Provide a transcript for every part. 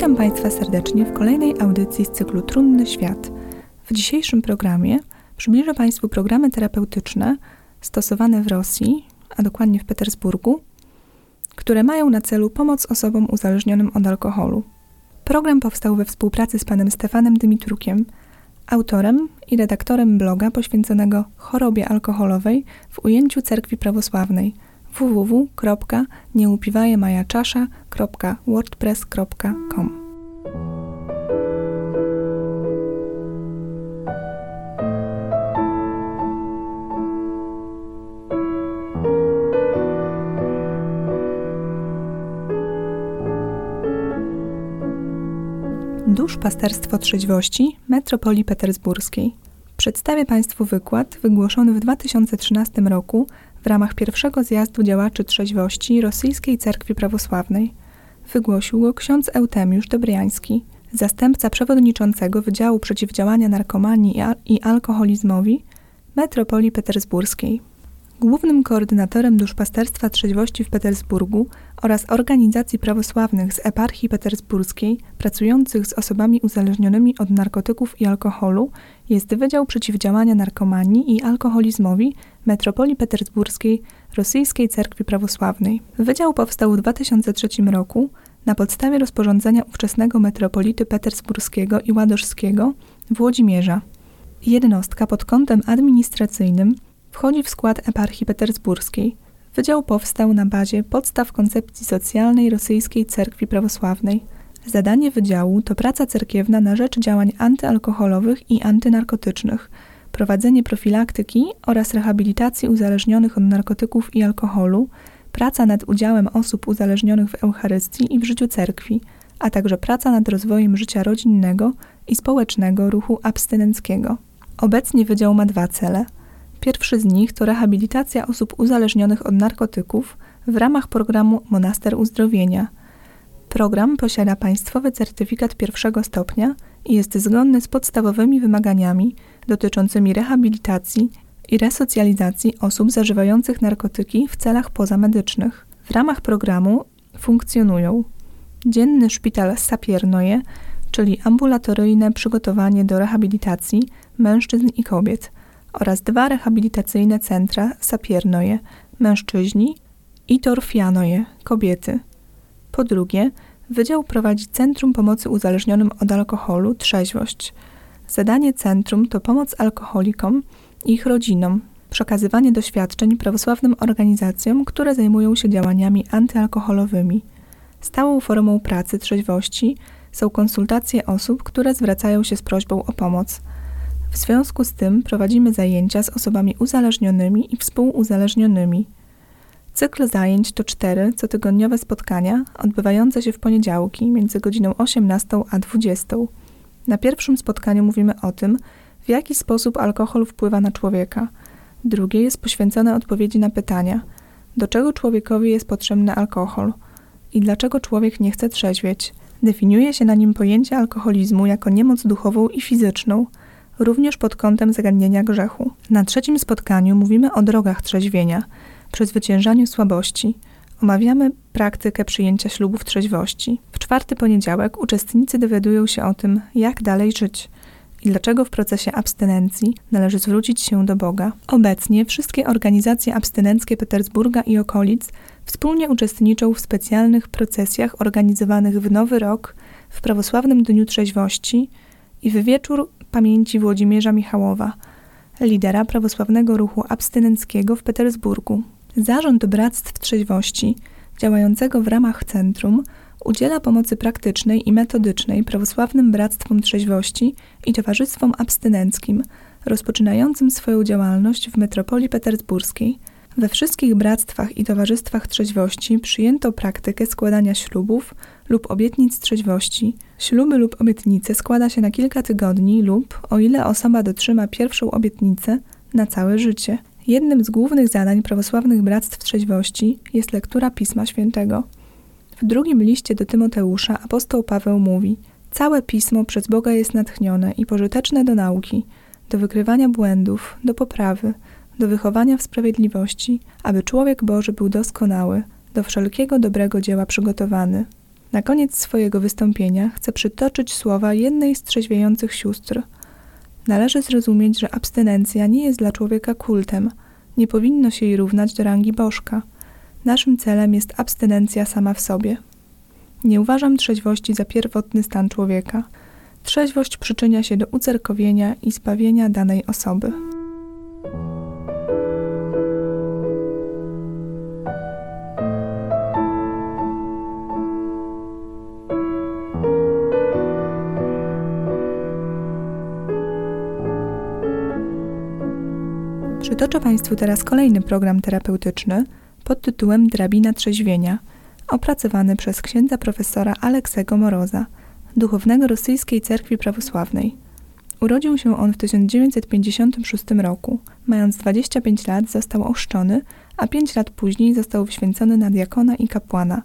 Witam Państwa serdecznie w kolejnej audycji z cyklu Trudny Świat. W dzisiejszym programie przybliżę Państwu programy terapeutyczne stosowane w Rosji, a dokładnie w Petersburgu, które mają na celu pomoc osobom uzależnionym od alkoholu. Program powstał we współpracy z panem Stefanem Dymitrukiem, autorem i redaktorem bloga poświęconego chorobie alkoholowej w ujęciu cerkwi prawosławnej – www.nieupiwajemajaczasza.wordpress.com Duszpasterstwo Trzeźwości Metropolii Petersburskiej. Przedstawię Państwu wykład wygłoszony w 2013 roku w ramach pierwszego zjazdu działaczy trzeźwości Rosyjskiej Cerkwi Prawosławnej. Wygłosił go ksiądz Eutemiusz Dobriański, zastępca przewodniczącego Wydziału Przeciwdziałania Narkomanii i Alkoholizmowi Metropolii Petersburskiej. Głównym koordynatorem duszpasterstwa trzeźwości w Petersburgu oraz organizacji prawosławnych z eparchii petersburskiej pracujących z osobami uzależnionymi od narkotyków i alkoholu jest Wydział Przeciwdziałania Narkomanii i Alkoholizmowi Metropolii Petersburskiej Rosyjskiej Cerkwi Prawosławnej. Wydział powstał w 2003 roku na podstawie rozporządzenia ówczesnego metropolity petersburskiego i ładożskiego Włodzimierza. Jednostka pod kątem administracyjnym wchodzi w skład eparchii petersburskiej. Wydział powstał na bazie podstaw koncepcji socjalnej Rosyjskiej Cerkwi Prawosławnej. Zadanie wydziału to praca cerkiewna na rzecz działań antyalkoholowych i antynarkotycznych, prowadzenie profilaktyki oraz rehabilitacji uzależnionych od narkotyków i alkoholu, praca nad udziałem osób uzależnionych w Eucharystii i w życiu cerkwi, a także praca nad rozwojem życia rodzinnego i społecznego ruchu abstynenckiego. Obecnie wydział ma dwa cele – Pierwszy z nich to rehabilitacja osób uzależnionych od narkotyków w ramach programu Monaster Uzdrowienia. Program posiada państwowy certyfikat pierwszego stopnia i jest zgodny z podstawowymi wymaganiami dotyczącymi rehabilitacji i resocjalizacji osób zażywających narkotyki w celach pozamedycznych. W ramach programu funkcjonują dzienny szpital Sapiernoje, czyli ambulatoryjne przygotowanie do rehabilitacji mężczyzn i kobiet – oraz dwa rehabilitacyjne centra Sapiernoje, mężczyźni i Torfianoje, kobiety. Po drugie, Wydział prowadzi Centrum Pomocy Uzależnionym od Alkoholu Trzeźwość. Zadanie centrum to pomoc alkoholikom i ich rodzinom, przekazywanie doświadczeń prawosławnym organizacjom, które zajmują się działaniami antyalkoholowymi. Stałą formą pracy trzeźwości są konsultacje osób, które zwracają się z prośbą o pomoc – w związku z tym prowadzimy zajęcia z osobami uzależnionymi i współuzależnionymi. Cykl zajęć to cztery cotygodniowe spotkania odbywające się w poniedziałki między godziną 18 a 20. Na pierwszym spotkaniu mówimy o tym, w jaki sposób alkohol wpływa na człowieka. Drugie jest poświęcone odpowiedzi na pytania: do czego człowiekowi jest potrzebny alkohol i dlaczego człowiek nie chce trzeźwieć. Definiuje się na nim pojęcie alkoholizmu jako niemoc duchową i fizyczną – również pod kątem zagadnienia grzechu. Na trzecim spotkaniu mówimy o drogach trzeźwienia, przezwyciężaniu słabości. Omawiamy praktykę przyjęcia ślubu w trzeźwości. W czwarty poniedziałek uczestnicy dowiadują się o tym, jak dalej żyć i dlaczego w procesie abstynencji należy zwrócić się do Boga. Obecnie wszystkie organizacje abstynenckie Petersburga i okolic wspólnie uczestniczą w specjalnych procesjach organizowanych w Nowy Rok, w prawosławnym Dniu Trzeźwości i w wieczór pamięci Włodzimierza Michałowa. lidera prawosławnego ruchu abstynenckiego w Petersburgu. Zarząd Bractw Trzeźwości, działającego w ramach centrum, udziela pomocy praktycznej i metodycznej prawosławnym Bractwom Trzeźwości i Towarzystwom Abstynenckim, rozpoczynającym swoją działalność w metropolii petersburskiej. We wszystkich bractwach i towarzystwach trzeźwości przyjęto praktykę składania ślubów lub obietnic trzeźwości. Śluby lub obietnice składa się na kilka tygodni lub, o ile osoba dotrzyma pierwszą obietnicę, na całe życie. Jednym z głównych zadań prawosławnych bractw trzeźwości jest lektura Pisma Świętego. W drugim liście do Tymoteusza apostoł Paweł mówi: Całe pismo przez Boga jest natchnione i pożyteczne do nauki, do wykrywania błędów, do poprawy, do wychowania w sprawiedliwości, aby człowiek Boży był doskonały, do wszelkiego dobrego dzieła przygotowany. Na koniec swojego wystąpienia chcę przytoczyć słowa jednej z trzeźwiejących sióstr. Należy zrozumieć, że abstynencja nie jest dla człowieka kultem, nie powinno się jej równać do rangi bożka. Naszym celem jest abstynencja sama w sobie. Nie uważam trzeźwości za pierwotny stan człowieka. Trzeźwość przyczynia się do ucerkowienia i zbawienia danej osoby. Przytoczę Państwu teraz kolejny program terapeutyczny pod tytułem Drabina Trzeźwienia, opracowany przez księdza profesora Aleksego Moroza, duchownego rosyjskiej cerkwi prawosławnej. Urodził się on w 1956 roku. Mając 25 lat został ochrzczony, a 5 lat później został wyświęcony na diakona i kapłana.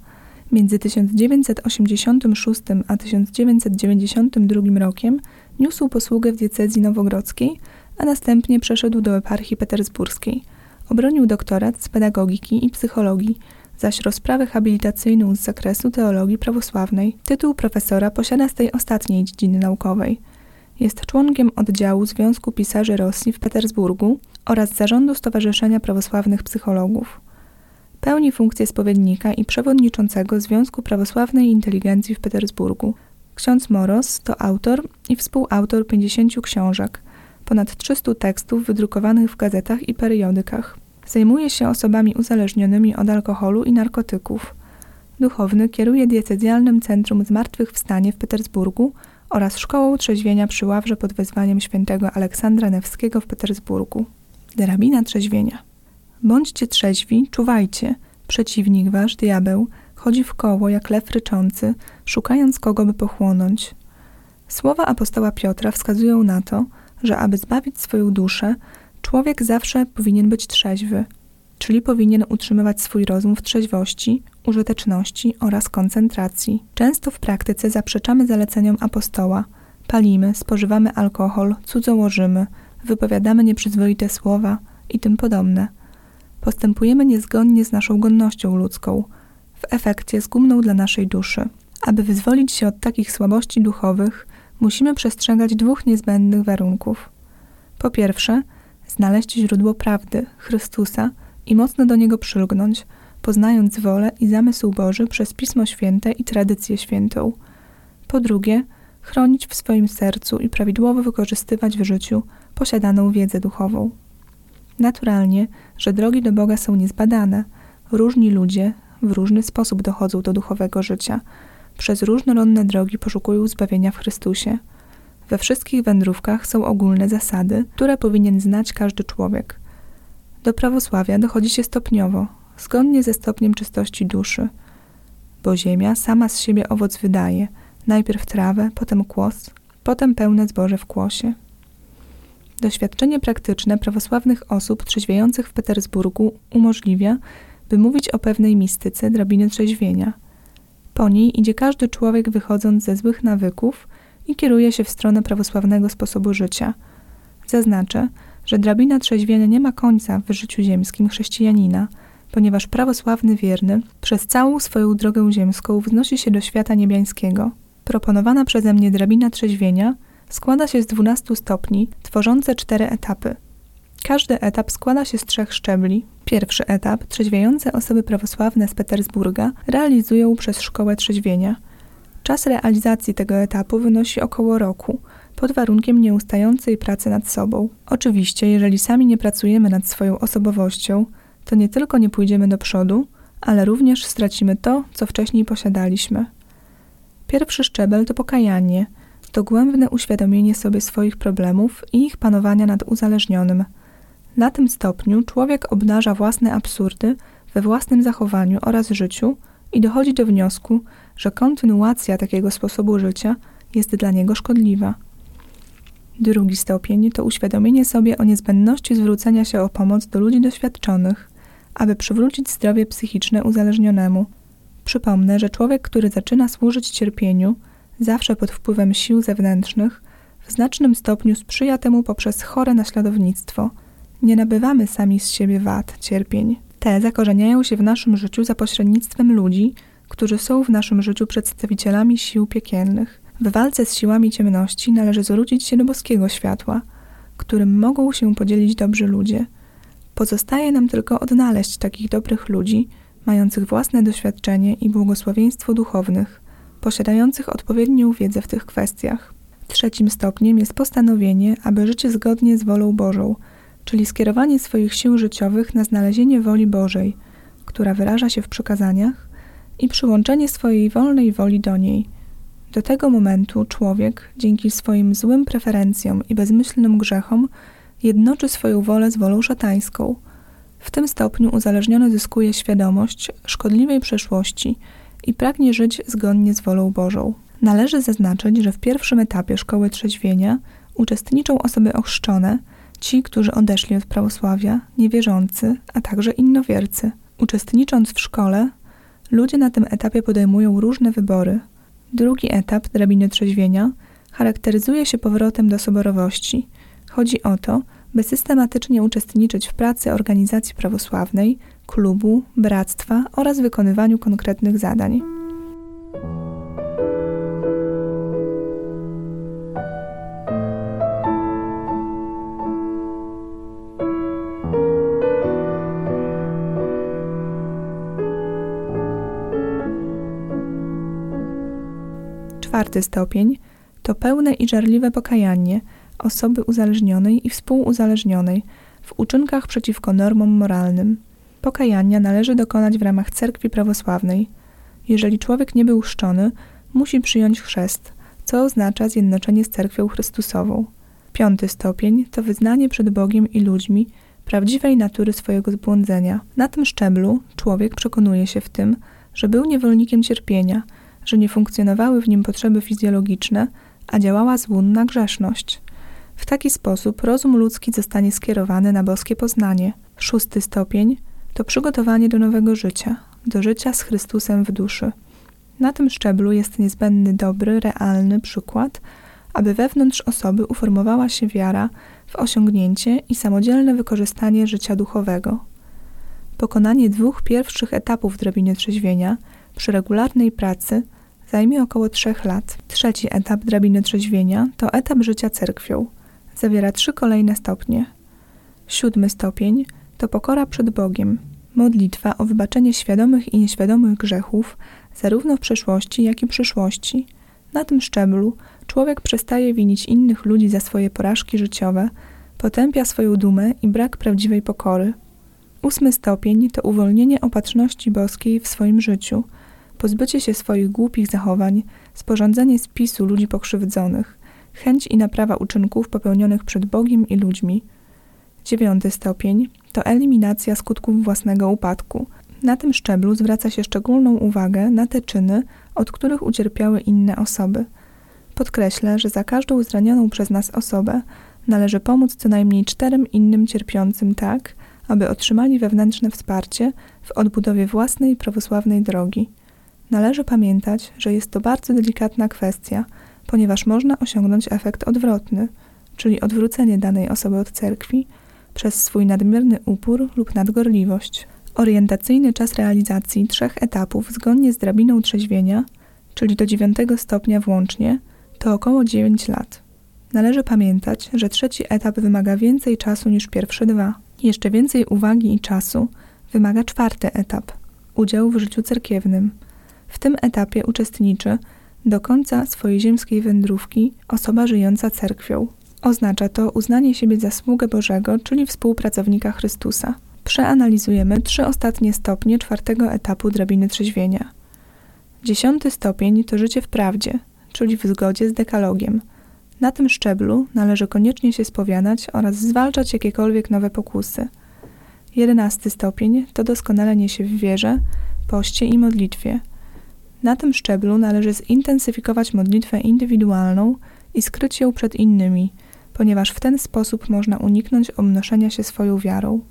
Między 1986 a 1992 rokiem niósł posługę w diecezji nowogrodzkiej, a następnie przeszedł do eparchii petersburskiej. Obronił doktorat z pedagogiki i psychologii, zaś rozprawę habilitacyjną z zakresu teologii prawosławnej. Tytuł profesora posiada z tej ostatniej dziedziny naukowej. Jest członkiem oddziału Związku Pisarzy Rosji w Petersburgu oraz zarządu Stowarzyszenia Prawosławnych Psychologów. Pełni funkcję spowiednika i przewodniczącego Związku Prawosławnej Inteligencji w Petersburgu. Ksiądz Moros to autor i współautor 50 książek, ponad 300 tekstów wydrukowanych w gazetach i periodykach. Zajmuje się osobami uzależnionymi od alkoholu i narkotyków. Duchowny kieruje diecezjalnym Centrum Zmartwychwstanie w Petersburgu oraz Szkołą Trzeźwienia przy Ławrze pod wezwaniem świętego Aleksandra Newskiego w Petersburgu. Drabina trzeźwienia. Bądźcie trzeźwi, czuwajcie. Przeciwnik wasz, diabeł, chodzi w koło jak lew ryczący, szukając kogo by pochłonąć. Słowa apostoła Piotra wskazują na to, że aby zbawić swoją duszę, człowiek zawsze powinien być trzeźwy, czyli powinien utrzymywać swój rozum w trzeźwości, użyteczności oraz koncentracji. Często w praktyce zaprzeczamy zaleceniom apostoła, palimy, spożywamy alkohol, cudzołożymy, wypowiadamy nieprzyzwoite słowa i tym podobne. Postępujemy niezgodnie z naszą godnością ludzką, w efekcie zgumną dla naszej duszy. Aby wyzwolić się od takich słabości duchowych, musimy przestrzegać dwóch niezbędnych warunków. Po pierwsze, znaleźć źródło prawdy, Chrystusa i mocno do Niego przylgnąć, poznając wolę i zamysł Boży przez Pismo Święte i tradycję świętą. Po drugie, chronić w swoim sercu i prawidłowo wykorzystywać w życiu posiadaną wiedzę duchową. Naturalnie, że drogi do Boga są niezbadane. Różni ludzie w różny sposób dochodzą do duchowego życia – przez różnorodne drogi poszukują zbawienia w Chrystusie. We wszystkich wędrówkach są ogólne zasady, które powinien znać każdy człowiek. Do prawosławia dochodzi się stopniowo, zgodnie ze stopniem czystości duszy, bo ziemia sama z siebie owoc wydaje, najpierw trawę, potem kłos, potem pełne zboże w kłosie. Doświadczenie praktyczne prawosławnych osób trzeźwiejących w Petersburgu umożliwia, by mówić o pewnej mistyce drabiny trzeźwienia – po niej idzie każdy człowiek wychodząc ze złych nawyków i kieruje się w stronę prawosławnego sposobu życia. Zaznaczę, że drabina trzeźwienia nie ma końca w życiu ziemskim chrześcijanina, ponieważ prawosławny wierny przez całą swoją drogę ziemską wznosi się do świata niebiańskiego. Proponowana przeze mnie drabina trzeźwienia składa się z 12 stopni, tworzące cztery etapy – każdy etap składa się z trzech szczebli. Pierwszy etap trzeźwiejące osoby prawosławne z Petersburga realizują przez szkołę trzeźwienia. Czas realizacji tego etapu wynosi około roku, pod warunkiem nieustającej pracy nad sobą. Oczywiście, jeżeli sami nie pracujemy nad swoją osobowością, to nie tylko nie pójdziemy do przodu, ale również stracimy to, co wcześniej posiadaliśmy. Pierwszy szczebel to pokajanie, dogłębne uświadomienie sobie swoich problemów i ich panowania nad uzależnionym. Na tym stopniu człowiek obnaża własne absurdy we własnym zachowaniu oraz życiu i dochodzi do wniosku, że kontynuacja takiego sposobu życia jest dla niego szkodliwa. Drugi stopień to uświadomienie sobie o niezbędności zwrócenia się o pomoc do ludzi doświadczonych, aby przywrócić zdrowie psychiczne uzależnionemu. Przypomnę, że człowiek, który zaczyna służyć cierpieniu, zawsze pod wpływem sił zewnętrznych, w znacznym stopniu sprzyja temu poprzez chore naśladownictwo. Nie nabywamy sami z siebie wad, cierpień. Te zakorzeniają się w naszym życiu za pośrednictwem ludzi, którzy są w naszym życiu przedstawicielami sił piekielnych. W walce z siłami ciemności należy zwrócić się do boskiego światła, którym mogą się podzielić dobrzy ludzie. Pozostaje nam tylko odnaleźć takich dobrych ludzi, mających własne doświadczenie i błogosławieństwo duchownych, posiadających odpowiednią wiedzę w tych kwestiach. Trzecim stopniem jest postanowienie, aby życie zgodnie z wolą Bożą, czyli skierowanie swoich sił życiowych na znalezienie woli Bożej, która wyraża się w przykazaniach, i przyłączenie swojej wolnej woli do niej. Do tego momentu człowiek, dzięki swoim złym preferencjom i bezmyślnym grzechom, jednoczy swoją wolę z wolą szatańską. W tym stopniu uzależniony zyskuje świadomość szkodliwej przeszłości i pragnie żyć zgodnie z wolą Bożą. Należy zaznaczyć, że w pierwszym etapie szkoły trzeźwienia uczestniczą osoby ochrzczone, ci, którzy odeszli od prawosławia, niewierzący, a także innowiercy. Uczestnicząc w szkole, ludzie na tym etapie podejmują różne wybory. Drugi etap drabiny trzeźwienia charakteryzuje się powrotem do soborowości. Chodzi o to, by systematycznie uczestniczyć w pracy organizacji prawosławnej, klubu, bractwa oraz wykonywaniu konkretnych zadań. Czwarty stopień to pełne i żarliwe pokajanie osoby uzależnionej i współuzależnionej w uczynkach przeciwko normom moralnym. Pokajania należy dokonać w ramach cerkwi prawosławnej. Jeżeli człowiek nie był chrzczony, musi przyjąć chrzest, co oznacza zjednoczenie z cerkwią Chrystusową. Piąty stopień to wyznanie przed Bogiem i ludźmi prawdziwej natury swojego zbłądzenia. Na tym szczeblu człowiek przekonuje się w tym, że był niewolnikiem cierpienia – że nie funkcjonowały w nim potrzeby fizjologiczne, a działała złunna grzeszność. W taki sposób rozum ludzki zostanie skierowany na boskie poznanie. Szósty stopień to przygotowanie do nowego życia, do życia z Chrystusem w duszy. Na tym szczeblu jest niezbędny dobry, realny przykład, aby wewnątrz osoby uformowała się wiara w osiągnięcie i samodzielne wykorzystanie życia duchowego. Pokonanie dwóch pierwszych etapów drabiny trzeźwienia przy regularnej pracy – zajmie około trzech lat. Trzeci etap drabiny trzeźwienia to etap życia cerkwią. Zawiera trzy kolejne stopnie. Siódmy stopień to pokora przed Bogiem, modlitwa o wybaczenie świadomych i nieświadomych grzechów, zarówno w przeszłości, jak i przyszłości. Na tym szczeblu człowiek przestaje winić innych ludzi za swoje porażki życiowe, potępia swoją dumę i brak prawdziwej pokory. Ósmy stopień to uwolnienie opatrzności boskiej w swoim życiu – pozbycie się swoich głupich zachowań, sporządzenie spisu ludzi pokrzywdzonych, chęć i naprawa uczynków popełnionych przed Bogiem i ludźmi. Dziewiąty stopień to eliminacja skutków własnego upadku. Na tym szczeblu zwraca się szczególną uwagę na te czyny, od których ucierpiały inne osoby. Podkreślę, że za każdą zranioną przez nas osobę należy pomóc co najmniej czterem innym cierpiącym tak, aby otrzymali wewnętrzne wsparcie w odbudowie własnej prawosławnej drogi. Należy pamiętać, że jest to bardzo delikatna kwestia, ponieważ można osiągnąć efekt odwrotny, czyli odwrócenie danej osoby od cerkwi przez swój nadmierny upór lub nadgorliwość. Orientacyjny czas realizacji trzech etapów zgodnie z drabiną trzeźwienia, czyli do dziewiątego stopnia włącznie, to około 9 lat. Należy pamiętać, że trzeci etap wymaga więcej czasu niż pierwsze dwa. Jeszcze więcej uwagi i czasu wymaga czwarty etap udział w życiu cerkiewnym – w tym etapie uczestniczy do końca swojej ziemskiej wędrówki osoba żyjąca cerkwią. Oznacza to uznanie siebie za sługę Bożego, czyli współpracownika Chrystusa. Przeanalizujemy trzy ostatnie stopnie czwartego etapu drabiny trzeźwienia. Dziesiąty stopień to życie w prawdzie, czyli w zgodzie z dekalogiem. Na tym szczeblu należy koniecznie się spowiadać oraz zwalczać jakiekolwiek nowe pokusy. Jedenasty stopień to doskonalenie się w wierze, poście i modlitwie. Na tym szczeblu należy zintensyfikować modlitwę indywidualną i skryć ją przed innymi, ponieważ w ten sposób można uniknąć obnoszenia się swoją wiarą.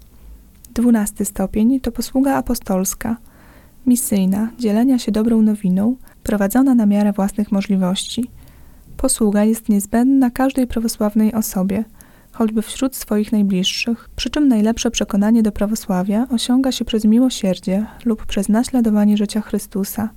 Dwunasty stopień to posługa apostolska, misyjna, dzielenia się dobrą nowiną, prowadzona na miarę własnych możliwości. Posługa jest niezbędna każdej prawosławnej osobie, choćby wśród swoich najbliższych, przy czym najlepsze przekonanie do prawosławia osiąga się przez miłosierdzie lub przez naśladowanie życia Chrystusa.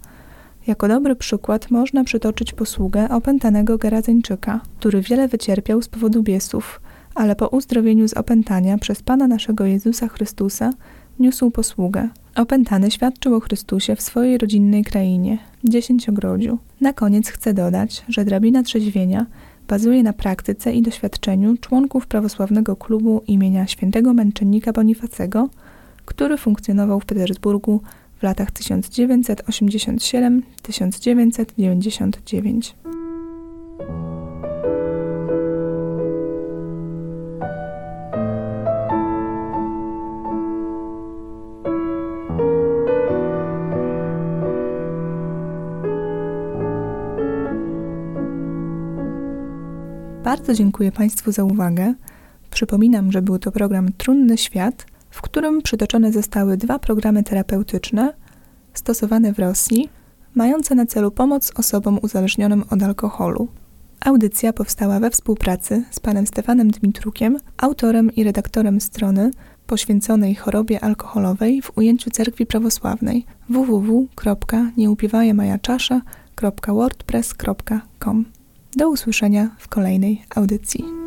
Jako dobry przykład można przytoczyć posługę opętanego Geradzeńczyka, który wiele wycierpiał z powodu biesów, ale po uzdrowieniu z opętania przez Pana naszego Jezusa Chrystusa niósł posługę. Opętany świadczył o Chrystusie w swojej rodzinnej krainie, dziesięciogrodziu. Na koniec chcę dodać, że drabina trzeźwienia bazuje na praktyce i doświadczeniu członków prawosławnego klubu imienia świętego męczennika Bonifacego, który funkcjonował w Petersburgu w latach 1987-1999. Bardzo dziękuję Państwu za uwagę. Przypominam, że był to program Trunny Świat, w którym przytoczone zostały dwa programy terapeutyczne stosowane w Rosji, mające na celu pomoc osobom uzależnionym od alkoholu. Audycja powstała we współpracy z panem Stefanem Dmitrukiem, autorem i redaktorem strony poświęconej chorobie alkoholowej w ujęciu cerkwi prawosławnej www.nieupiewajemajaczasza.wordpress.com. Do usłyszenia w kolejnej audycji.